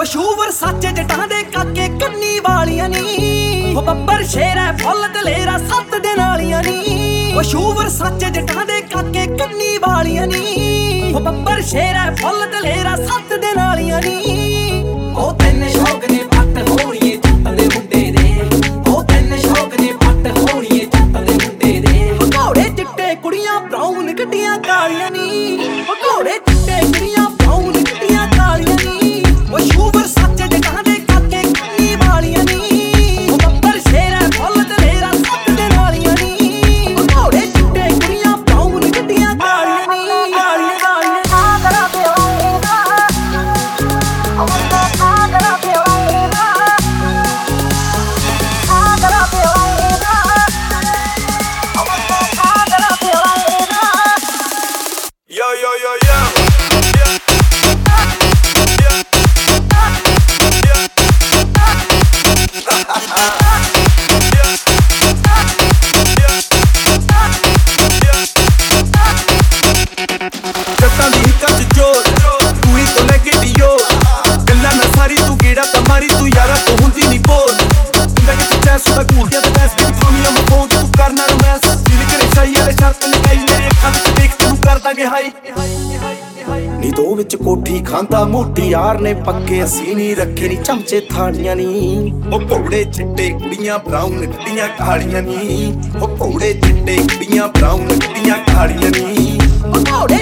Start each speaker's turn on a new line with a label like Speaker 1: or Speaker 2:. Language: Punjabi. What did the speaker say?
Speaker 1: ਮਸ਼ਹੂਰ ਸੱਚ ਜਟਾਂ ਦੇ ਕਾਕੇ ਕੰਨੀ ਵਾਲੀਆਂ ਨੀ। ਉਹ ਬੱਬਰ ਸ਼ੇਰ ਹੈ ਫੁੱਲ ਦਲੇਰਾ ਸੱਤ ਦੇ ਨਾਲੀਆਂ ਨੀ। ਮਸ਼ਹੂਰ ਸੱਚ ਜਟਾਂ ਦੇ ਕਾਕੇ ਕੰਨੀ ਵਾਲੀਆਂ ਨੀ। ਉਹ ਬੱਬਰ ਸ਼ੇਰ ਹੈ ਫੁੱਲ ਦਲੇਰਾ ਸੱਤ ਦੇ ਨਾਲੀਆਂ ਨੀ।
Speaker 2: ਨੀ ਦੋ ਵਿੱਚ ਕੋਠੀ ਖਾਂਦਾ ਮੋਟੀ ਯਾਰ ਨੇ ਪੱਕੇ, ਅਸੀਂ ਨਹੀਂ ਰੱਖੇ ਨੀ ਚਮਚੇ ਥਾਲੀਆਂ ਨੀ। ਉਹ ਘੋੜੇ ਚਿੱਟੇ ਕੁੜੀਆਂ ਬਰਾਊਨ ਕੁੜੀਆਂ ਕਾਲੀਆਂ ਨੀ। ਉਹ ਘੋੜੇ ਚਿੱਟੇ ਕੁੜੀਆਂ ਬਰਾਊਨ ਕੁੜੀਆਂ ਕਾਲੀਆਂ ਨੀ।
Speaker 1: ਘੋੜੇ